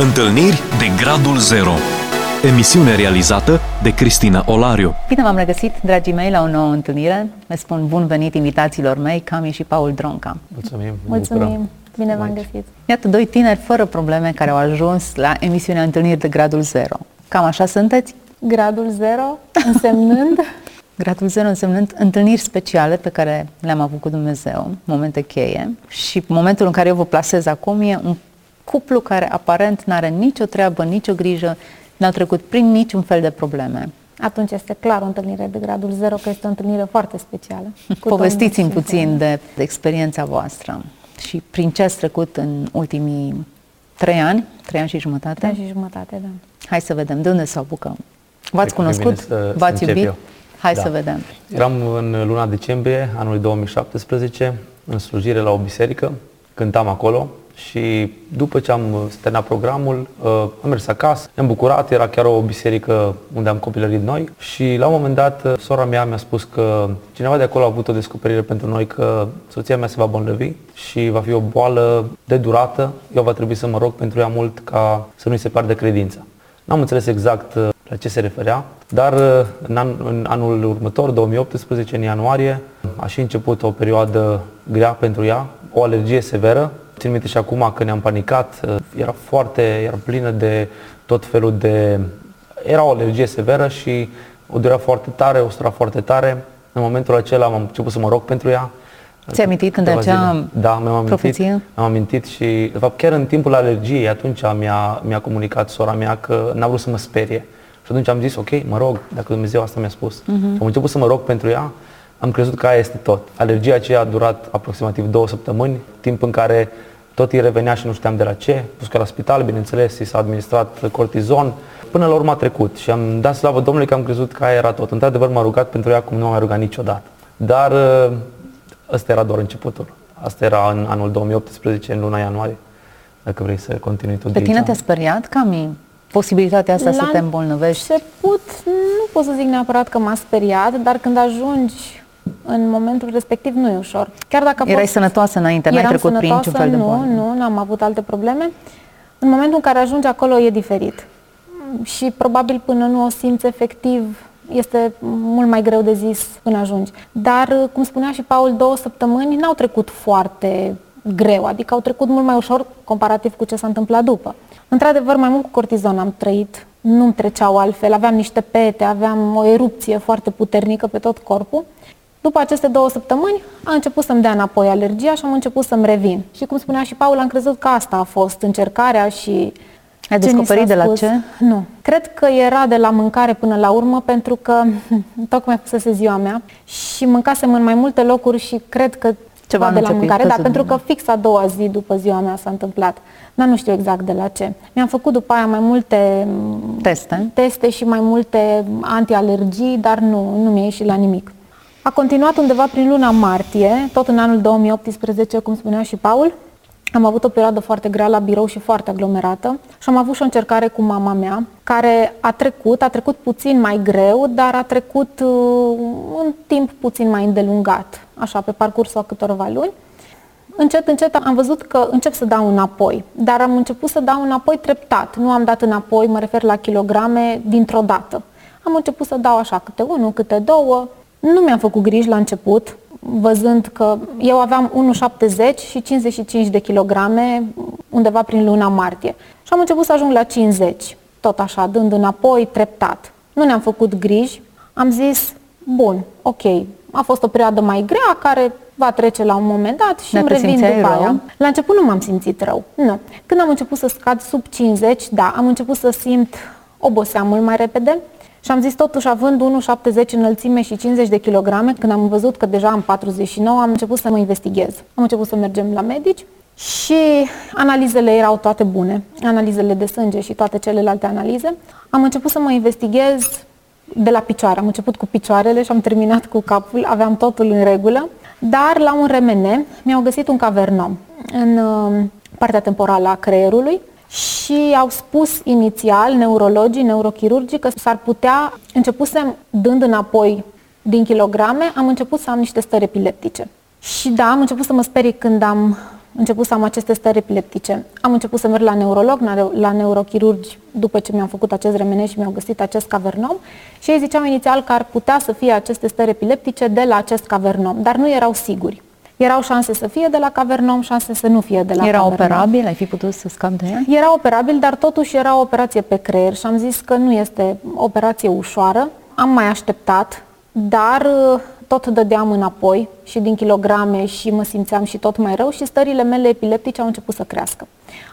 Întâlniri de Gradul Zero Emisiune realizată de Cristina Olariu Bine v-am regăsit, dragii mei, la o nouă întâlnire. Le spun bun venit invitațiilor mei, Cami și Paul Dronca. Mulțumim! Mulțumim! Bine v-am găsit! Iată doi tineri fără probleme care au ajuns la emisiunea Întâlniri de Gradul Zero. Cam așa sunteți? Gradul zero însemnând Gradul Zero însemnând întâlniri speciale pe care le-am avut cu Dumnezeu, momente cheie și momentul în care eu vă plasez acum e un cuplu care aparent nu are nicio treabă, nicio grijă, n-au trecut prin niciun fel de probleme. atunci este clar o întâlnire de gradul zero, că este o întâlnire foarte specială. Cu Povestiți-mi Domnul puțin de, de experiența voastră și prin ce ați trecut în ultimii trei ani, trei ani și jumătate. Trei ani și jumătate, da. Hai să vedem, de unde să apucăm? V-ați Cred că cunoscut? e bine să- să V-ați încep iubit? eu. Hai Da. să vedem. Eram în luna decembrie anului 2017 în slujire la o biserică, cântam acolo și după ce am terminat programul, uh, am mers acasă, ne-am bucurat, era chiar o biserică unde am copilărit noi și la un moment dat uh, sora mea mi-a spus că cineva de acolo a avut o descoperire pentru noi că soția mea se va bolnavi și va fi o boală de durată, eu va trebui să mă rog pentru ea mult ca să nu-i se piardă credința. N-am înțeles exact uh, la ce se referea, dar uh, în, an, în anul următor, 2018, în ianuarie, a și început o perioadă grea pentru ea, o alergie severă. Țin minte și acum că ne-am panicat, uh, era foarte, era plină de tot felul de... Era o alergie severă și o durea foarte tare, o stura foarte tare. În momentul acela am început să mă rog pentru ea. Ți-ai amintit când Câteva acea zile. Da, mi-am amintit. profeție? Am amintit și, de fapt, chiar în timpul alergiei, atunci mi-a, mi-a comunicat sora mea că n-a vrut să mă sperie. Și atunci am zis, ok, mă rog, dacă Dumnezeu asta mi-a spus. Uh-huh. Am început să mă rog pentru ea, am crezut că aia este tot. Alergia aceea a durat aproximativ două săptămâni, timp în care tot îi revenea și nu știam de la ce. Dus că la spital, bineînțeles, i s-a administrat cortizon. Până la urmă a trecut și am dat slavă Domnului că am crezut că aia era tot. Într-adevăr m-a rugat pentru ea cum nu m-am mai rugat niciodată. Dar ă, ăsta era doar începutul. Asta era în anul 2018, în luna ianuarie. Dacă vrei să continui tu de Pe tine aici. te-a speriat, Cami, posibilitatea asta să La te îmbolnăvești? început nu pot să zic neapărat că m-a speriat, dar când ajungi în momentul respectiv nu e ușor. Chiar dacă a Erai fost... sănătoasă înainte, n-ai Eram trecut prin niciun sănătoasă, fel de nu, boală. Nu, n-am avut alte probleme. În momentul în care ajungi acolo e diferit. Și probabil până nu o simți efectiv este mult mai greu de zis până ajungi. Dar, cum spunea și Paul, două săptămâni n-au trecut foarte greu, adică au trecut mult mai ușor comparativ cu ce s-a întâmplat după. Într-adevăr, mai mult cu cortizon am trăit, nu-mi treceau altfel, aveam niște pete, aveam o erupție foarte puternică pe tot corpul. După aceste două săptămâni a început să-mi dea înapoi alergia și am început să-mi revin. Și cum spunea și Paul, am crezut că asta a fost încercarea și Ai ce ni descoperit s-a de la spus. ce? Nu. Cred că era de la mâncare până la urmă, pentru că tocmai fusese ziua mea și mâncasem în mai multe locuri și cred că Ceva de nu la ți-a mâncare, căzut da, pentru din că fix a doua zi după ziua mea s-a întâmplat. Dar nu știu exact de la ce. Mi-am făcut după aia mai multe m, Teste? teste și mai multe antialergii, dar nu, nu mi-a ieșit la nimic. A continuat undeva prin luna martie, tot în anul 2018, cum spunea și Paul. Am avut o perioadă foarte grea la birou și foarte aglomerată și am avut și o încercare cu mama mea, care a trecut, a trecut puțin mai greu, dar a trecut uh, un timp puțin mai îndelungat, așa, pe parcursul a câtorva luni. Încet, încet am văzut că încep să dau înapoi, dar am început să dau înapoi treptat. Nu am dat înapoi, mă refer la kilograme, dintr-o dată. Am început să dau așa, câte unul, câte două. Nu mi-am făcut griji la început, văzând că eu aveam 1,70 și 55 de kilograme undeva prin luna martie. Și am început să ajung la 50, tot așa, dând înapoi, treptat. Nu ne-am făcut griji, am zis, bun, ok, a fost o perioadă mai grea care va trece la un moment dat și Dar îmi te revin simțeai după rău? aia. La început nu m-am simțit rău, nu. Când am început să scad sub 50, da, am început să simt obosea mult mai repede și am zis totuși având 1,70 înălțime și 50 de kilograme, când am văzut că deja am 49, am început să mă investighez. Am început să mergem la medici și analizele erau toate bune, analizele de sânge și toate celelalte analize. Am început să mă investighez de la picioare. Am început cu picioarele și am terminat cu capul, aveam totul în regulă, dar la un RMN mi-au găsit un cavernom în uh, partea temporală a creierului și au spus inițial neurologii, neurochirurgii că s-ar putea, începusem dând înapoi din kilograme, am început să am niște stări epileptice. Și da, am început să mă sperii când am început să am aceste stări epileptice. Am început să merg la neurolog, la neurochirurgi, după ce mi-am făcut acest remene și mi-au găsit acest cavernom și ei ziceau inițial că ar putea să fie aceste stări epileptice de la acest cavernom, dar nu erau siguri. Erau șanse să fie de la cavernom, șanse să nu fie de la Era cavernom. operabil? Ai fi putut să scapi de ea? Era operabil, dar totuși era o operație pe creier și am zis că nu este operație ușoară. Am mai așteptat, dar tot dădeam înapoi și din kilograme și mă simțeam și tot mai rău și stările mele epileptice au început să crească.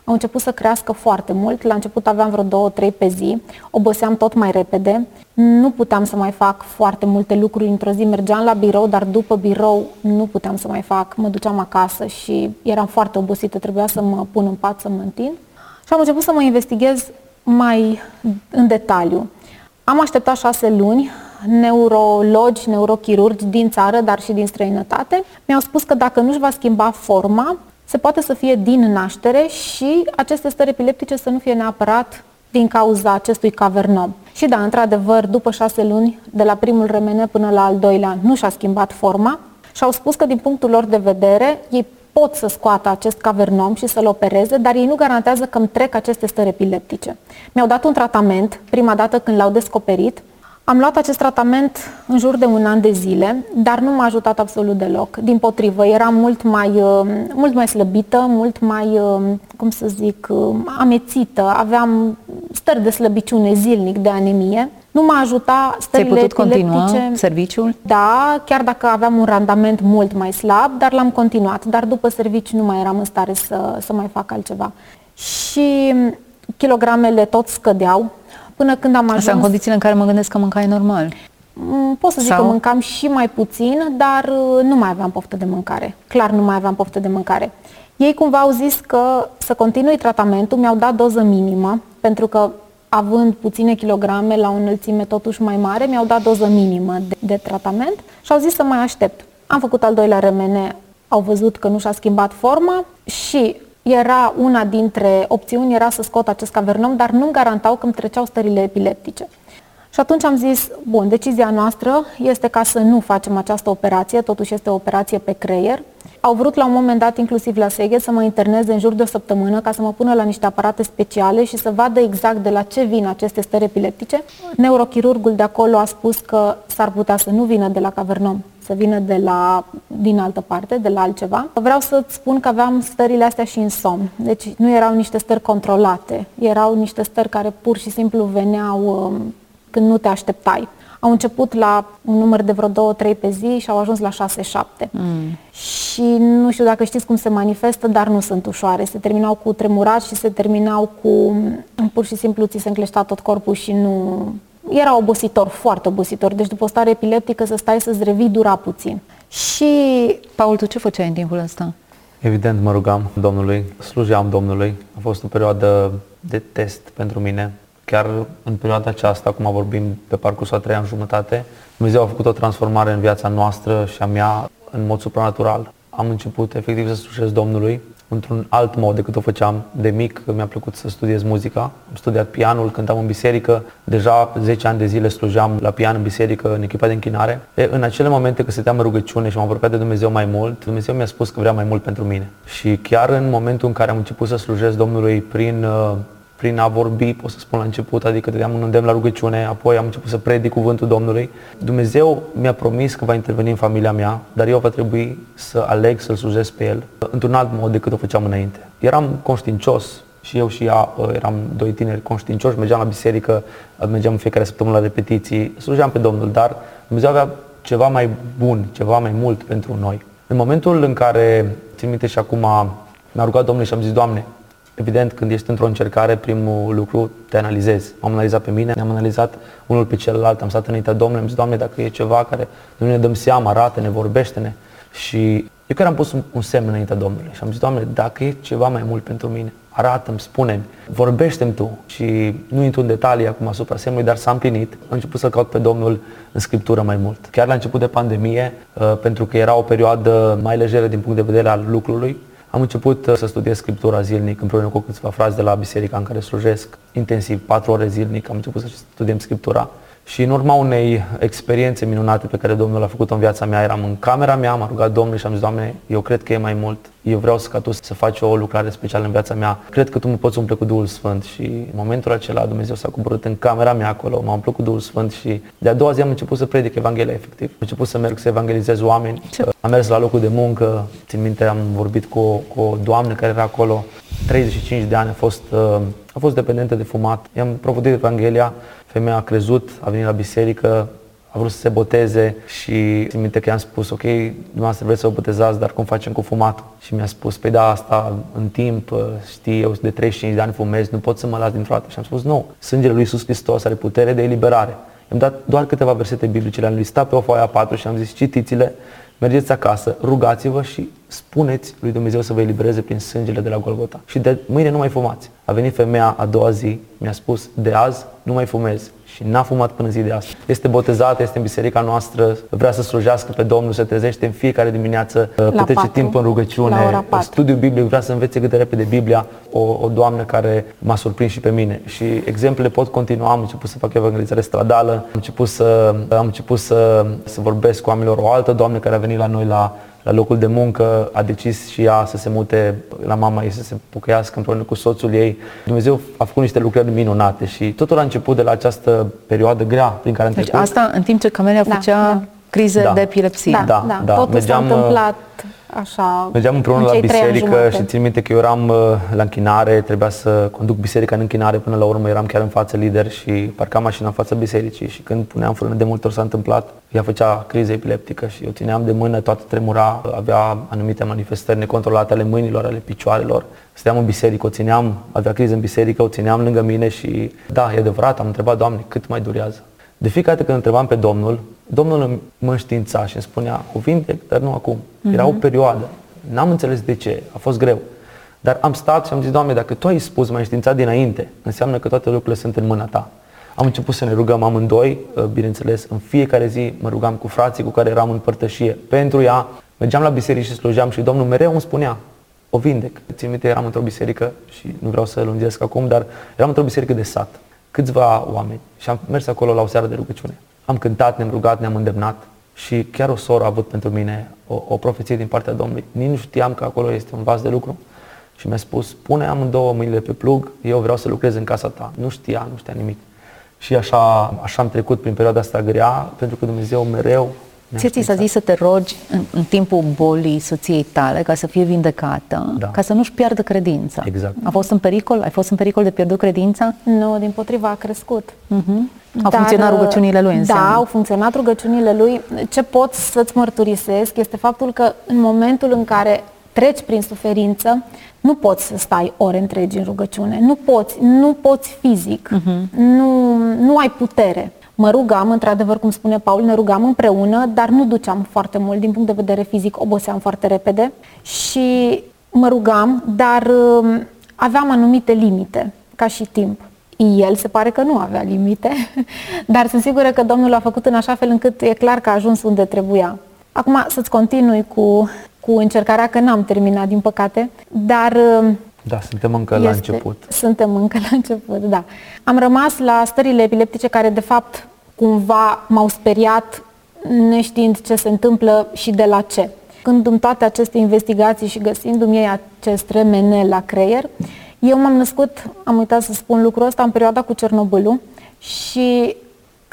Au început să crească foarte mult, la început aveam vreo două, trei pe zi, oboseam tot mai repede, nu puteam să mai fac foarte multe lucruri. Într-o zi, mergeam la birou, dar după birou nu puteam să mai fac, mă duceam acasă și eram foarte obosită, trebuia să mă pun în pat, să mă întind. Și am început să mă investighez mai în detaliu. Am așteptat șase luni neurologi, neurochirurgi din țară, dar și din străinătate, mi-au spus că dacă nu-și va schimba forma, se poate să fie din naștere și aceste stări epileptice să nu fie neapărat din cauza acestui cavernom. Și da, într-adevăr, după șase luni, de la primul remene până la al doilea, nu și-a schimbat forma și au spus că din punctul lor de vedere, ei pot să scoată acest cavernom și să-l opereze, dar ei nu garantează că îmi trec aceste stări epileptice. Mi-au dat un tratament, prima dată când l-au descoperit, am luat acest tratament în jur de un an de zile, dar nu m-a ajutat absolut deloc. Din potrivă, eram mult mai, uh, mult mai slăbită, mult mai, uh, cum să zic, uh, amețită, aveam stări de slăbiciune zilnic, de anemie. Nu m-a ajutat stările Ți-ai putut epileptice. continua serviciul? Da, chiar dacă aveam un randament mult mai slab, dar l-am continuat. Dar după serviciu nu mai eram în stare să, să mai fac altceva. Și kilogramele tot scădeau, Până când am ajuns... Asta în condițiile în care mă gândesc că mâncai normal. Mm, pot să zic Sau? că mâncam și mai puțin, dar uh, nu mai aveam poftă de mâncare. Clar nu mai aveam poftă de mâncare. Ei cumva au zis că să continui tratamentul, mi-au dat doză minimă, pentru că având puține kilograme la o înălțime totuși mai mare, mi-au dat doză minimă de, de tratament și au zis să mai aștept. Am făcut al doilea remene, au văzut că nu și-a schimbat forma și era una dintre opțiuni, era să scot acest cavernom, dar nu garantau că îmi treceau stările epileptice. Și atunci am zis, bun, decizia noastră este ca să nu facem această operație, totuși este o operație pe creier. Au vrut la un moment dat, inclusiv la Seghe, să mă interneze în jur de o săptămână ca să mă pună la niște aparate speciale și să vadă exact de la ce vin aceste stări epileptice. Neurochirurgul de acolo a spus că s-ar putea să nu vină de la cavernom, să vină de la, din altă parte, de la altceva. Vreau să-ți spun că aveam stările astea și în somn. Deci nu erau niște stări controlate, erau niște stări care pur și simplu veneau um, când nu te așteptai. Au început la un număr de vreo 2-3 pe zi și au ajuns la 6-7. Mm. Și nu știu dacă știți cum se manifestă, dar nu sunt ușoare. Se terminau cu tremurat și se terminau cu pur și simplu ți se încleșta tot corpul și nu, era obositor, foarte obositor. Deci după o stare epileptică să stai să-ți revii dura puțin. Și... Paul, tu ce făceai în timpul ăsta? Evident, mă rugam Domnului, slujeam Domnului. A fost o perioadă de test pentru mine. Chiar în perioada aceasta, acum vorbim pe parcursul a trei ani jumătate, Dumnezeu a făcut o transformare în viața noastră și a mea în mod supranatural. Am început efectiv să slujesc Domnului într-un alt mod decât o făceam de mic. Mi-a plăcut să studiez muzica. Am studiat pianul, cântam în biserică. Deja 10 ani de zile slujeam la pian în biserică, în echipa de închinare. E, în acele momente când stăteam în rugăciune și m-am apropiat de Dumnezeu mai mult, Dumnezeu mi-a spus că vrea mai mult pentru mine. Și chiar în momentul în care am început să slujesc Domnului prin uh, prin a vorbi, pot să spun la început, adică dădeam un îndemn la rugăciune, apoi am început să predic cuvântul Domnului. Dumnezeu mi-a promis că va interveni în familia mea, dar eu va trebui să aleg să-L slujesc pe El într-un alt mod decât o făceam înainte. Eram conștiincios și eu și ea uh, eram doi tineri conștiincioși, mergeam la biserică, uh, mergeam în fiecare săptămână la repetiții, slujeam pe Domnul, dar Dumnezeu avea ceva mai bun, ceva mai mult pentru noi. În momentul în care, țin minte și acum, mi-a rugat Domnul și am zis, Doamne, Evident, când ești într-o încercare, primul lucru te analizezi. M-am analizat pe mine, ne-am analizat unul pe celălalt, am stat înaintea Domnului, am zis, Doamne, dacă e ceva care nu ne dăm seama, arată-ne, vorbește-ne. Și eu chiar am pus un, un semn înaintea Domnului și am zis, Doamne, dacă e ceva mai mult pentru mine, arată-mi, spune-mi, vorbește-mi Tu. Și nu intru în detalii acum asupra semnului, dar s-a împlinit. Am început să caut pe Domnul în Scriptură mai mult. Chiar la început de pandemie, uh, pentru că era o perioadă mai lejeră din punct de vedere al lucrului, am început uh, să studiez Scriptura zilnic împreună cu câțiva frați de la biserica în care slujesc intensiv, patru ore zilnic. Am început să studiem Scriptura Și în urma unei experiențe minunate pe care Domnul a făcut-o în viața mea, eram în camera mea, m-a rugat Domnul și am zis, Doamne, eu cred că e mai mult. Eu vreau să ca Tu să faci o lucrare specială în viața mea. Cred că Tu mă poți umple cu Duhul Sfânt. Și în momentul acela Dumnezeu s-a coborât în camera mea acolo, m-a umplut cu Duhul Sfânt și de-a doua zi am început să predic Evanghelia efectiv. Am început să merg să evangelizez oameni. Ce? Am mers la locul de muncă, țin minte, am vorbit cu o, cu o doamnă care era acolo, 35 de ani, a fost, uh, a fost dependentă de fumat. I-am propovăduit Evanghelia, femeia a crezut, a venit la biserică, a vrut să se boteze și țin minte că i-am spus, ok, dumneavoastră vreți să vă botezați, dar cum facem cu fumatul? Și mi-a spus, păi da, asta în timp, uh, știi, eu de 35 de ani fumez, nu pot să mă las dintr-o dată. Și am spus, nu, sângele lui Iisus Hristos are putere de eliberare. I-am dat doar câteva versete biblice, le-am listat pe o foaie a 4 și am zis, citiți-le, mergeți acasă, rugați-vă și spuneți lui Dumnezeu să vă elibereze prin sângele de la Golgota. Și de mâine nu mai fumați. A venit femeia a doua zi, mi-a spus, de azi nu mai fumez și n-a fumat până zi de astăzi. Este botezată, este în biserica noastră, vrea să slujească pe Domnul, se trezește în fiecare dimineață, la petrece patru, timp în rugăciune, studiu biblic, vrea să învețe cât de repede Biblia, o, o doamnă care m-a surprins și pe mine. Și exemplele pot continua, am început să fac evangelizare stradală, am început să, am început să, să vorbesc cu oamenilor, o altă doamnă care a venit la noi la la locul de muncă, a decis și ea să se mute la mama ei, să se pucăiască împreună cu soțul ei. Dumnezeu a făcut niște lucrări minunate și totul a început de la această perioadă grea prin care am deci trecut. asta în timp ce Camelia da, făcea da. crize da. de epilepsie. Da, da, da. da. Totul Mergeam, s-a întâmplat așa Mergeam împreună la biserică și țin minte că eu eram uh, la închinare, trebuia să conduc biserica în închinare, până la urmă eram chiar în față lider și parcam mașina în fața bisericii și când puneam frână de multe ori s-a întâmplat, ea făcea criză epileptică și eu țineam de mână, toată tremura, avea anumite manifestări necontrolate ale mâinilor, ale picioarelor. Stăteam în biserică, o țineam, avea criză în biserică, o țineam lângă mine și da, e adevărat, am întrebat, Doamne, cât mai durează? De fiecare dată când întrebam pe Domnul, Domnul mă înștiința și îmi spunea, o vindec, dar nu acum. Uh-huh. Era o mhm. perioadă. N-am înțeles de ce, a fost greu. Dar am stat și am zis, Doamne, dacă Tu ai spus, m-ai înștiințat dinainte, înseamnă că toate lucrurile sunt în mâna Ta. Am început să ne rugăm amândoi, uh, bineînțeles, în fiecare zi mă rugam cu frații cu care eram în părtășie pentru ea. Mergeam la biserică și slujeam și Domnul mereu îmi spunea, o vindec. Țin minte, eram într-o biserică și nu vreau să lungesc acum, dar eram într-o biserică de sat câțiva oameni și am mers acolo la o seară de rugăciune. Am cântat, ne-am rugat, ne-am îndemnat și chiar o soră a avut pentru mine o, o profeție din partea Domnului. Nici nu știam că acolo este un vas de lucru și mi-a spus, pune amândouă mâinile pe plug, eu vreau să lucrez în casa ta. Nu știa, nu știa nimic. Și așa, așa am trecut prin perioada asta grea, pentru că Dumnezeu mereu Ție ți s-a zis să te rogi în, în timpul bolii soției tale ca să fie vindecată, da. ca să nu-și piardă credința. Exact. A fost în pericol? Ai fost în pericol de pierdut credința? Nu, din potriva a crescut. Uh-huh. Au Dar, funcționat rugăciunile lui înseamnă. Da, au funcționat rugăciunile lui. Ce pot să-ți mărturisesc este faptul că în momentul în care treci prin suferință, nu poți să stai ore întregi în rugăciune. Nu poți, nu poți fizic. Uh-huh. Nu, nu ai putere. Mă rugam, într-adevăr, cum spune Paul, ne rugam împreună, dar nu duceam foarte mult din punct de vedere fizic, oboseam foarte repede și mă rugam, dar um, aveam anumite limite, ca și timp. El se pare că nu avea limite, dar sunt sigură că Domnul a făcut în așa fel încât e clar că a ajuns unde trebuia. Acum să-ți continui cu, cu încercarea, că n-am terminat, din păcate, dar um, da, suntem încă este, la început. Suntem încă la început, da. Am rămas la stările epileptice care, de fapt, cumva m-au speriat neștiind ce se întâmplă și de la ce. Când în toate aceste investigații și găsindu-mi ei acest remene la creier, eu m-am născut, am uitat să spun lucrul ăsta, în perioada cu Cernobâlul și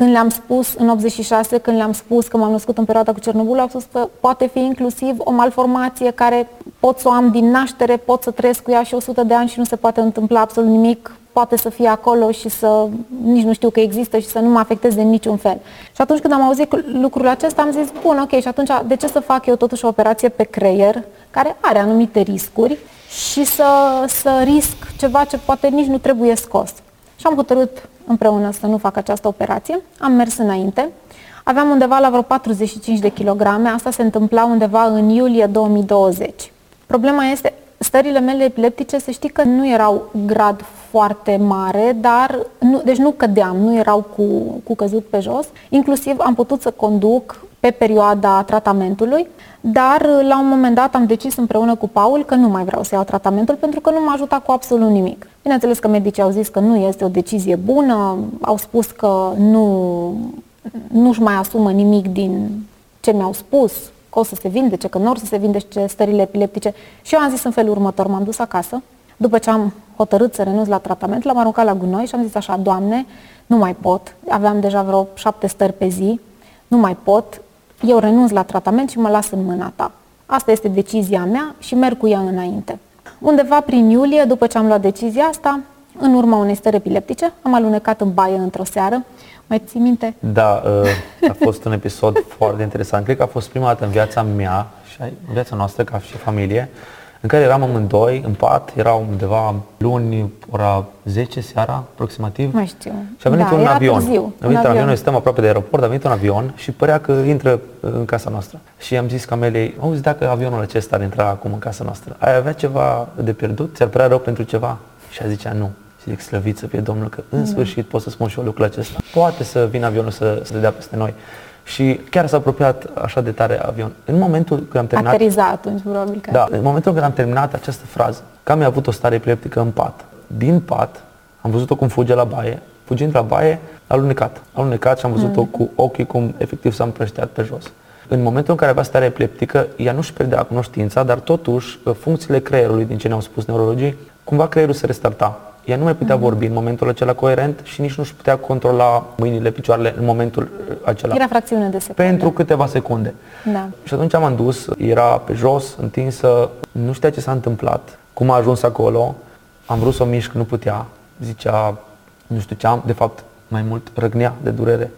când le-am spus în 86, când le-am spus că m-am născut în perioada cu Cernobâlul, au spus că poate fi inclusiv o malformație care pot să o am din naștere, pot să trăiesc cu ea și 100 de ani și nu se poate întâmpla absolut nimic, poate să fie acolo și să nici nu știu că există și să nu mă afecteze în niciun fel. Și atunci când am auzit lucrul acesta, am zis, bun, ok, și atunci de ce să fac eu totuși o operație pe creier, care are anumite riscuri, și să, să risc ceva ce poate nici nu trebuie scos. Și am hotărât împreună să nu fac această operație. Am mers înainte. Aveam undeva la vreo 45 de kilograme. Asta se întâmpla undeva în iulie 2020. Problema este, stările mele epileptice, să știi că nu erau grad foarte mare, dar nu, deci nu cădeam, nu erau cu, cu căzut pe jos. Inclusiv am putut să conduc pe perioada tratamentului, dar la un moment dat am decis împreună cu Paul că nu mai vreau să iau tratamentul pentru că nu m-a ajutat cu absolut nimic. Bineînțeles că medicii au zis că nu este o decizie bună, au spus că nu, nu-și mai asumă nimic din ce mi-au spus, că o să se vindece, că nu or să se vindece stările epileptice. Și eu am zis în felul următor, m-am dus acasă, după ce am hotărât să renunț la tratament, l-am aruncat la gunoi și am zis așa, Doamne, nu mai pot, aveam deja vreo șapte stări pe zi, nu mai pot, eu renunț la tratament și mă las în mâna ta. Asta este decizia mea și merg cu ea înainte. Undeva prin iulie, după ce am luat decizia asta, în urma unei stări epileptice, am alunecat în baie într-o seară. Mai ții minte? Da, uh, a fost un episod foarte interesant. Cred că a fost prima dată în viața mea și în viața noastră ca și familie în care eram amândoi în pat, erau undeva luni, ora 10 seara, aproximativ. Mai știu. Și a venit da, un avion. Târziu, a venit un un avion, noi stăm aproape de aeroport, a venit un avion și părea că intră uh, în casa noastră. Și am zis Camelei, auzi, dacă avionul acesta ar intra acum în casa noastră, ai avea ceva de pierdut? Ți-ar părea rău pentru ceva? Și a zicea nu. Și zic, slăvit să fie Domnul, că în sfârșit pot să spun și eu lucrul acesta. Poate să vină avionul să, să dea peste noi. Și chiar s-a apropiat așa de tare avion. În momentul când am terminat... Ateriza atunci, probabil că... Da, în momentul când am terminat această frază, că am avut o stare epileptică în pat. Din pat, am văzut-o cum fuge la baie, fugind la baie, a alunecat. A alunecat și am văzut-o mm. cu ochii cum efectiv s-a împrășteat pe jos. În momentul în care avea stare epileptică, ea nu-și pierdea cunoștința, dar totuși funcțiile creierului, din ce ne-au spus neurologii, cumva creierul se restarta ea nu mai putea mhm. vorbi în momentul acela coerent și nici nu-și putea controla mâinile, picioarele în momentul uh, acela. Era fracțiune de secundă. Pentru câteva secunde. Da. Și atunci am dus, era pe jos, întinsă, nu știa ce s-a întâmplat, cum a ajuns acolo, am vrut să o mișc, nu putea, zicea, nu știu ce am, de fapt, mai mult răgnea de durere.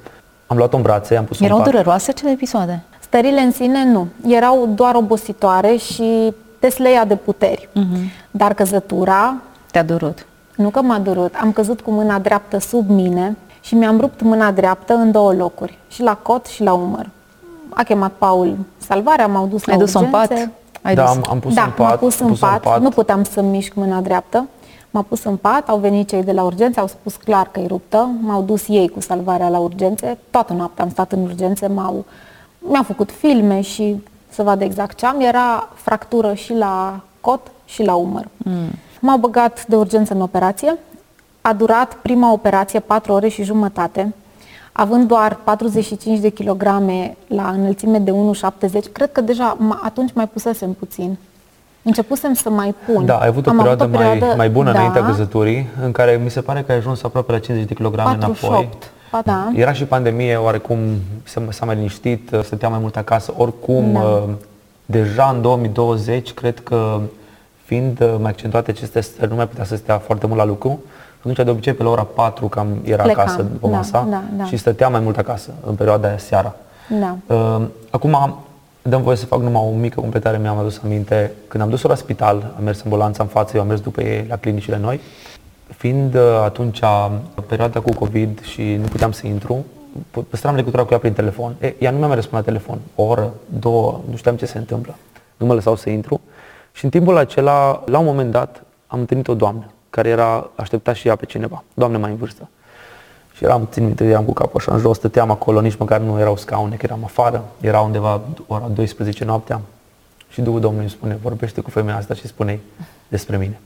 Am luat-o în brațe, am pus-o Erau în pat. dureroase cele episoade? Stările în sine nu. Erau doar obositoare și tesleia de puteri. Uh-huh. Dar căzătura... Te-a durut? Nu că m-a durut, am căzut cu mâna dreaptă sub mine și mi-am rupt mâna dreaptă în două locuri, și la cot și la umăr. A chemat Paul salvarea, m-au dus Ai la dus urgențe. în pat? Ai da, dus. am, am pus da, în pat. m-a pus în pus pat. în pat. nu puteam să mișc mâna dreaptă. M-a pus în pat, au venit cei de la urgențe, au spus clar că e ruptă, m-au dus ei cu salvarea la urgențe, toată noaptea am stat în urgențe, m-au, mi-au făcut filme și să vadă exact ce am, era fractură și la cot și la umăr. Mm. M-au băgat de urgență în operație, a durat prima operație 4 ore și jumătate, având doar 45 de kilograme la înălțime de 1,70, cred că deja atunci mai pusesem puțin. Începusem să mai pun. Da, ai avut o, Am perioadă, avut o perioadă mai, mai bună da, înaintea căzăturii, în care mi se pare că ai ajuns aproape la 50 de kilograme 48, înapoi. Da. Era și pandemie, oarecum s-a mai liniștit, stăteam mai mult acasă. Oricum, da. Uh, deja în 2020, cred că fiind uh, mai accentuate aceste stări, nu mai putea să stea foarte mult la lucru. Atunci, de obicei, pe la ora 4 cam era Plecam. acasă după da, masa da, da. și stăteam mai mult acasă în perioada aia seara. Da. Uh, acum, dăm voie să fac numai o mică completare, mi-am adus aminte. Când am dus-o la spital, am mers ambulanța în față, eu am mers după ei la clinicile noi. Fiind uh, atunci perioada cu COVID și nu puteam să intru, păstram legătura cu ea prin telefon. E, ea nu mi-a mai răspuns la telefon. O oră, două, nu știam ce se întâmplă. Nu mă lăsau să intru. Și în timpul acela, la un moment dat, am întâlnit o doamnă care era aștepta și ea pe cineva, doamne mai în vârstă. Și eram, țin minte, eram cu capul așa în jos, stăteam acolo, nici măcar nu erau scaune, că eram afară, era undeva ora 12 noaptea. Și Duhul Domnului îmi spune, vorbește cu femeia asta și spune despre mine.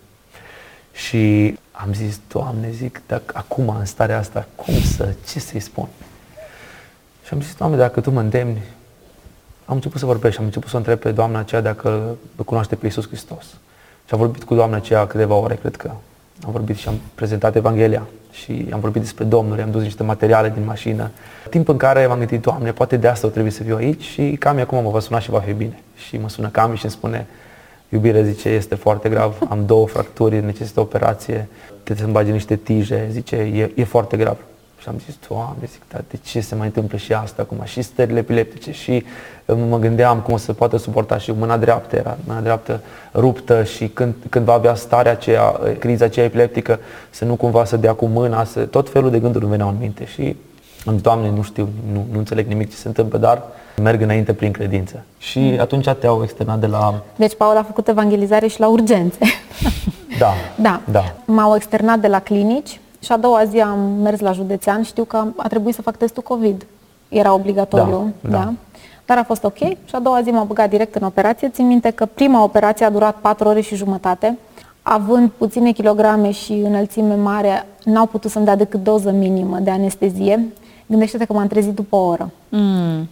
Și am zis, Doamne, zic, dacă acum, în starea asta, cum să, ce să-i spun? Și am zis, Doamne, dacă Tu mă îndemni, am început să vorbesc și am început să o întreb pe doamna aceea dacă îl cunoaște pe Iisus Hristos. Și am vorbit cu doamna aceea câteva ore, cred că. Am vorbit și am prezentat Evanghelia și am vorbit despre Domnul, am dus niște materiale din mașină. Timp în care m-am gândit, Doamne, poate de asta o trebuie să fiu aici și Cami acum mă va suna și va fi bine. Și mă sună Cami și îmi spune, iubire, zice, este foarte grav, am două fracturi, necesită operație, trebuie să-mi bagi niște tije, zice, e, e foarte grav. Și am zis, Doamne, zic, dar de ce se mai întâmplă și asta acum? Și stările epileptice și uh, mă gândeam cum o să poată suporta și mâna dreaptă era, mâna dreaptă ruptă și când, când va avea starea aceea, uh, criza aceea epileptică, să nu cumva să dea cu mâna, să, tot felul de gânduri îmi veneau în minte și am zis, Doamne, nu știu, nu, nu înțeleg nimic ce se întâmplă, dar merg înainte prin credință. Și mm. atunci te-au externat de la... Deci Paul a făcut evangelizare și la urgențe. Da. da. da. M-au externat de la clinici, și a doua zi am mers la județean, știu că a trebuit să fac testul COVID. Era obligatoriu, da, da. da. Dar a fost ok și a doua zi m-am băgat direct în operație. Țin minte că prima operație a durat 4 ore și jumătate. având puține kilograme și înălțime mare, n-au putut să-mi dea decât doză minimă de anestezie. Gândește-te că m-am trezit după o oră. Mm.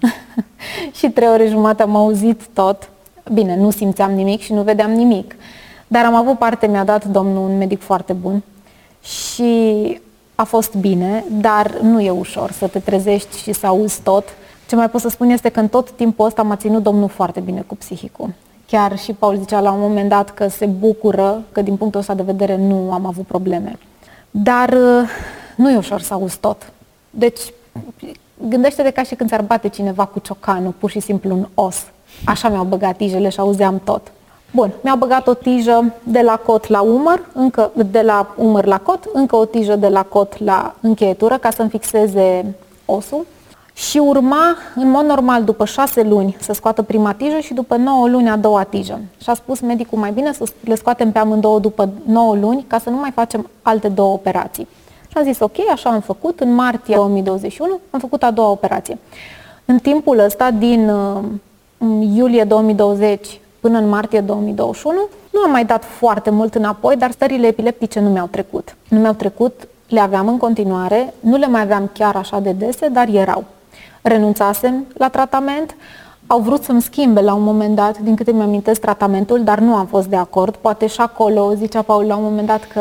și trei ore jumate am auzit tot. Bine, nu simțeam nimic și nu vedeam nimic. Dar am avut parte, mi-a dat domnul un medic foarte bun și a fost bine, dar nu e ușor să te trezești și să auzi tot. Ce mai pot să spun este că în tot timpul ăsta m-a ținut Domnul foarte bine cu psihicul. Chiar și Paul zicea la un moment dat că se bucură că din punctul ăsta de vedere nu am avut probleme. Dar uh, nu e ușor să auzi tot. Deci gândește-te ca și când ți-ar bate cineva cu ciocanul, pur și simplu un os. Așa mi-au băgat tijele și auzeam tot. Bun, mi-au băgat o tijă de la cot la umăr, încă de la umăr la cot, încă o tijă de la cot la încheietură ca să-mi fixeze osul și urma, în mod normal, după șase luni să scoată prima tijă și după 9 luni a doua tijă. Și a spus medicul mai bine să le scoatem pe amândouă după 9 luni ca să nu mai facem alte două operații. Și am zis ok, așa am făcut. În martie 2021 am făcut a doua operație. În timpul ăsta, din uh, iulie 2020 până în martie 2021, nu am mai dat foarte mult înapoi, dar stările epileptice nu mi-au trecut. Nu mi-au trecut, le aveam în continuare, nu le mai aveam chiar așa de dese, dar erau renunțasem la tratament, au vrut să-mi schimbe la un moment dat, din câte mi-amintesc, tratamentul, dar nu am fost de acord. Poate și acolo, zicea Paul la un moment dat că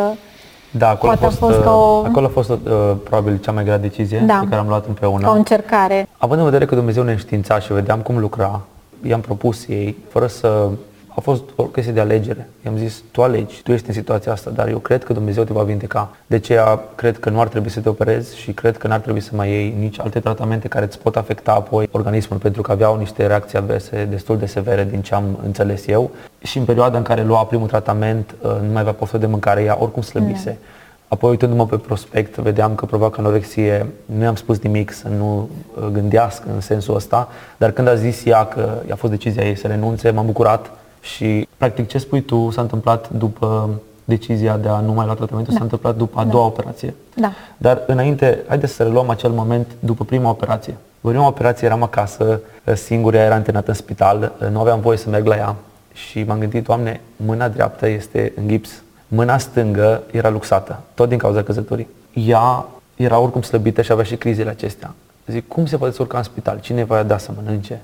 da, acolo a fost, a fost, o... acolo a fost uh, probabil cea mai grea decizie da, pe care am luat împreună. o încercare. Având în vedere că Dumnezeu ne înștiința și vedeam cum lucra, i-am propus ei, fără să a fost o chestie de alegere. I-am zis, tu alegi, tu ești în situația asta, dar eu cred că Dumnezeu te va vindeca. De aceea cred că nu ar trebui să te operezi și cred că n-ar trebui să mai iei nici alte tratamente care îți pot afecta apoi organismul, pentru că aveau niște reacții adverse destul de severe din ce am înțeles eu. Și în perioada în care lua primul tratament, uh, nu mai avea poftă de mâncare, ea oricum slăbise. Mm. Apoi, uitându-mă pe prospect, vedeam că provoacă anorexie. Nu i-am spus nimic să nu uh, gândească în sensul ăsta, dar când a zis ea că a fost decizia ei să renunțe, m-am bucurat și, practic, ce spui tu s-a întâmplat după decizia de a nu mai lua tratamentul, da. s-a întâmplat după a da. doua operație. Da. Dar, înainte, haideți să reluăm acel moment după prima operație. După prima operație eram acasă, singur, ea era antrenată în spital, nu aveam voie să merg la ea și m-am gândit, Doamne, mâna dreaptă este în gips, mâna stângă era luxată, tot din cauza căzătorii. Ea era oricum slăbită și avea și crizele acestea. Zic, cum se poate urca în spital? Cine va da să mănânce?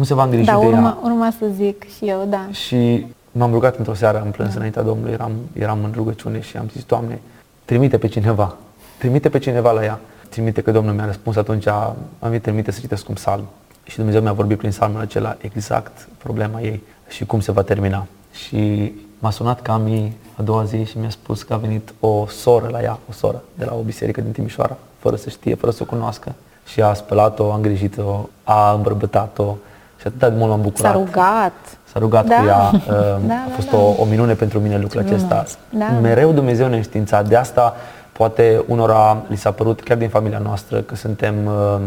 cum se va îngriji da, de urma, ea. urma să zic și eu, da. Și m-am rugat într-o seară, am plâns da. înaintea Domnului, eram, eram în rugăciune și am zis, Doamne, trimite pe cineva, trimite pe cineva la ea. Trimite că Domnul mi-a răspuns atunci, am venit trimite să citesc un psalm. Și Dumnezeu mi-a vorbit prin psalmul acela exact problema ei și cum se va termina. Și m-a sunat Cami a doua zi și mi-a spus că a venit o soră la ea, o soră de la o biserică din Timișoara, fără să știe, fără să o cunoască. Și a spălat-o, a îngrijit-o, a îmbărbătat-o, și atât de mult m-am bucurat. S-a rugat. S-a rugat da. cu ea. Uh, da, a fost da, da. O, o minune pentru mine lucrul acesta. Da. Mereu Dumnezeu ne știința. De asta poate unora li s-a părut, chiar din familia noastră, că suntem uh,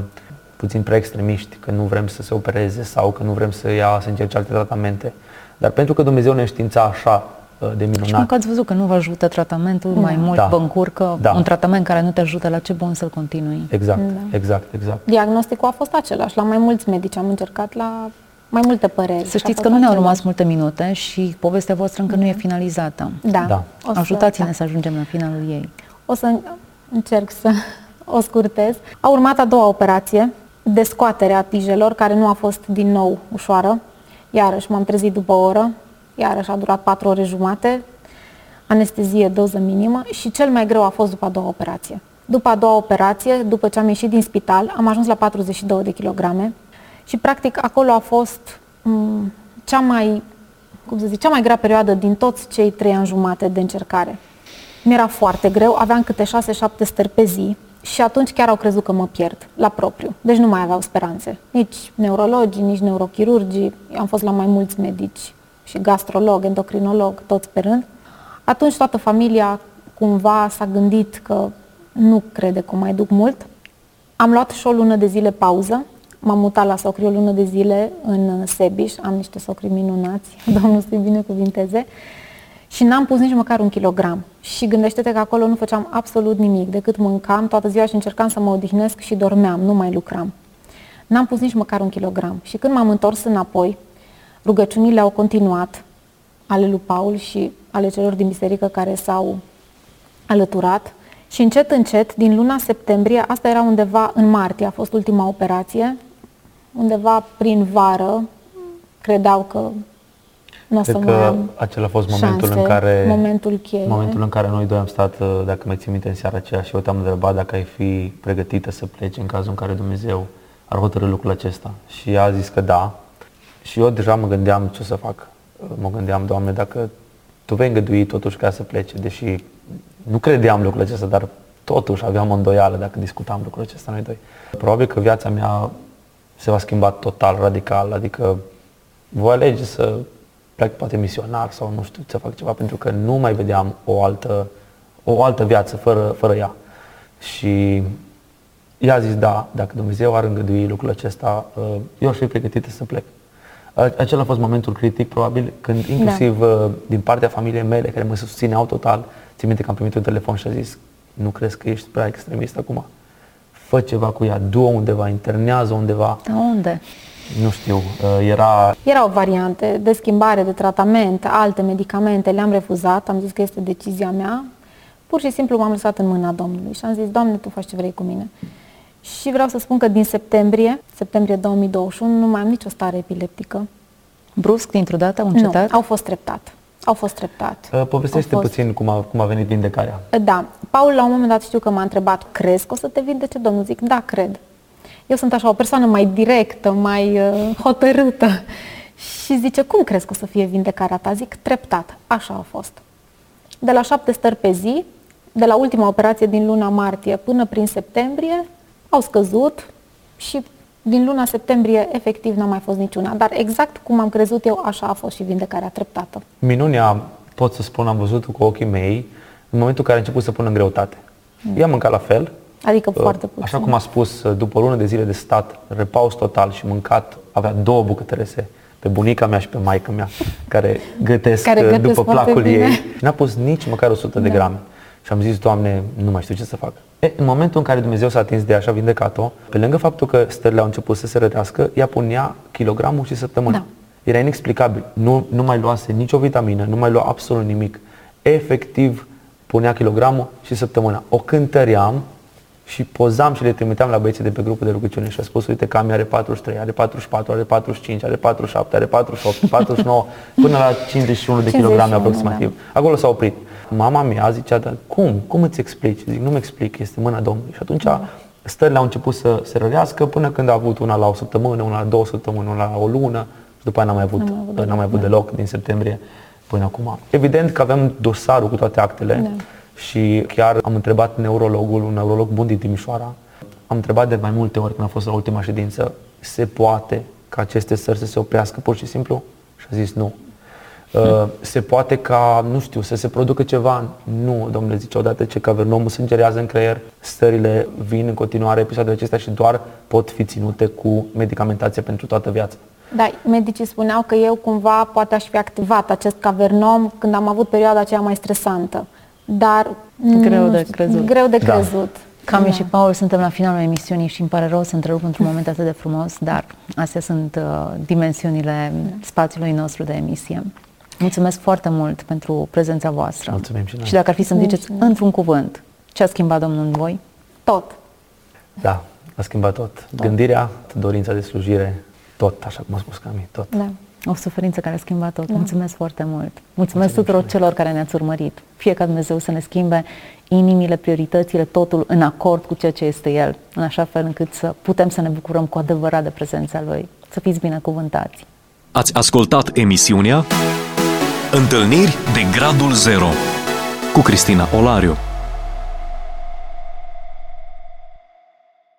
puțin prea extremiști, că nu vrem să se opereze sau că nu vrem să ia, să încerce alte tratamente. Dar pentru că Dumnezeu ne știința așa uh, de minunat. Și că ați văzut că nu vă ajută tratamentul, da. mai mult da. vă încurcă, da. un tratament care nu te ajută, la ce bun să-l continui. Exact, da. exact, exact. Diagnosticul a fost același, la mai mulți medici am încercat la mai multe păreri. Să știți că nu ne-au rămas multe minute și povestea voastră încă da. nu e finalizată. Da. da. Să, Ajutați-ne da. să ajungem la finalul ei. O să încerc să o scurtez. A urmat a doua operație de scoatere a tijelor, care nu a fost din nou ușoară. Iarăși m-am trezit după o oră, iarăși a durat 4 ore jumate, anestezie, doză minimă și cel mai greu a fost după a doua operație. După a doua operație, după ce am ieșit din spital, am ajuns la 42 de kilograme și practic acolo a fost m- mm, cea mai, cum să zic, cea mai grea perioadă din toți cei trei ani jumate de încercare. Mi-era foarte greu, aveam câte 6-7 stări pe zi și atunci chiar au crezut că mă pierd la propriu. Deci nu mai aveau speranțe. Nici neurologii, nici neurochirurgii. Eu am fost la mai mulți medici și gastrolog, endocrinolog, toți pe rând. Atunci toată familia cumva s-a gândit că nu crede că mai duc mult. Am luat și o lună de zile pauză. M-am mutat la socri o lună de zile în Sebiș. Am niște socri minunați, Domnul să-i binecuvinteze și n-am pus nici măcar un kilogram. Și gândește-te că acolo nu făceam absolut nimic, decât mâncam toată ziua și încercam să mă odihnesc și dormeam, nu mai lucram. N-am pus nici măcar un kilogram. Și când m-am întors înapoi, rugăciunile au continuat ale lui Paul și ale celor din biserică care s-au alăturat și încet, încet, din luna septembrie, asta era undeva în martie, a fost ultima operație, undeva prin vară, credeau că nu o să Cred mai că am acela a fost momentul șanse, în care momentul cheie. momentul în care noi doi am stat, uh, dacă mai țin minte în seara aceea și eu te-am întrebat dacă ai fi pregătită să pleci în cazul în care Dumnezeu ar hotărâ lucrul acesta. Și ea a zis că da. Și eu deja mă gândeam ce o să fac. Uh, Mă gândeam, Doamne, dacă Tu vei îngădui totuși ca să plece, deși nu credeam lucrul acesta, dar totuși aveam o îndoială dacă discutam lucrul acesta noi doi. Probabil că viața mea se va schimba total, radical, adică voi alege să plec poate misionar sau nu știu să fac ceva, pentru că nu mai vedeam o altă, o altă viață fără, fără ea. Și ea a zis da, dacă Dumnezeu ar îngădui lucrul acesta, uh, eu aș fi pregătită să plec. A- Acela a fost momentul critic, probabil, când inclusiv da. din partea familiei mele, care mă susțineau total, țin minte că am primit un telefon și a zis, nu crezi că ești prea extremist acum? Fă ceva cu ea, du-o undeva, internează undeva. Dar unde? Nu știu, uh, era Erau variante de schimbare, de tratament, alte medicamente, le-am refuzat, am zis că este decizia mea. Pur și simplu m-am lăsat în mâna Domnului și am zis, Doamne, Tu faci ce vrei cu mine. Și vreau să spun că din septembrie, septembrie 2021, nu mai am nicio stare epileptică. Brusc, dintr-o dată, au Nu, încetat? au fost treptat. Au fost treptat. Uh, Povestește Au fost- puțin cum a, cum a venit vindecarea. Da. Paul la un moment dat știu că m-a întrebat, crezi că o să te vindece Domnul? Zic, da, cred. Eu sunt așa o persoană mai directă, mai uh, hotărâtă. Și zice, cum crezi că o să fie vindecarea ta? Zic, treptat. Așa a fost. De la șapte stări pe zi, de la ultima operație din luna martie până prin septembrie, au scăzut și din luna septembrie efectiv n-a mai fost niciuna. Dar exact cum am crezut eu, așa a fost și vindecarea treptată. Minunea, pot să spun, am văzut cu ochii mei în momentul în care a început să pună în greutate. Ea mânca la fel, Adică uh, foarte puțin. așa cum a spus, uh, după o lună de zile de stat, repaus total și mâncat, avea două bucătărese pe bunica mea și pe maica mea, care gătesc Care uh, gătesc după foarte placul bine. Da. ei. N-a pus nici măcar 100 de grame. Și am zis, Doamne, nu mai știu ce să fac. E, în momentul în care Dumnezeu s-a atins de ea și a vindecat-o, pe lângă faptul că stările au început să se rătească, ea punea kilogramul și săptămâna. Da. Era inexplicabil. Nu, nu mai luase nicio vitamină, nu mai lua absolut nimic. Efectiv, punea kilogramul și săptămâna. O cântăream și pozam și le trimiteam la băieții de pe grupul de rugăciune și a spus, uite, Cami are 43, are 44, are 45, are 47, are 48, 49, până la 51 de 51, kilograme da. aproximativ. Acolo s-a oprit. Mama mea zicea, dar cum? Cum îți explici? Zic, nu-mi explic, este mâna Domnului. Și atunci stările au început să se rărească până când a avut una la o săptămână, una la două săptămâni, una la o lună și după aia n-am mai avut, N-am mai avut n-am mai avut deloc din septembrie până acum. Evident că avem dosarul cu toate actele Da. și chiar am întrebat neurologul, un neurolog bun din Timișoara, am întrebat de mai multe ori când a fost la ultima ședință, se poate ca aceste sări să se oprească pur și simplu? Și a zis nu. Uh, se poate ca, nu știu, să se producă ceva? Nu, domnule, zice, odată ce cavernomul sângerează în creier, stările vin în continuare, episoadele acestea și doar pot fi ținute cu medicamentație pentru toată viața. Da, medicii spuneau că eu cumva poate aș fi activat acest cavernom când am avut perioada aceea mai stresantă. Dar Greu nu de știu, crezut. Greu de Da. crezut. Cami Da. și Paul suntem la finalul emisiunii și îmi pare rău să întrerup într-un moment atât de frumos, dar astea sunt uh, dimensiunile spațiului nostru de emisie. Mulțumesc foarte mult pentru prezența voastră. Mulțumim și noi. Și dacă ar fi să-mi ziceți Mulțumim. într-un cuvânt, ce a schimbat Domnul în voi? Tot. Da, a schimbat tot. Gândirea, dorința de slujire, tot, așa cum a spus Cami, tot. Da. O suferință care a schimbat tot. Da. Mulțumesc foarte mult. Mulțumesc tuturor celor care ne-ați urmărit. Fie ca Dumnezeu să ne schimbe inimile, prioritățile, totul în acord cu ceea ce este El, în așa fel încât să putem să ne bucurăm cu adevărat de prezența Lui. Să fiți binecuvântați! Ați ascultat emisiunea Întâlniri de Gradul Zero cu Cristina Olariu.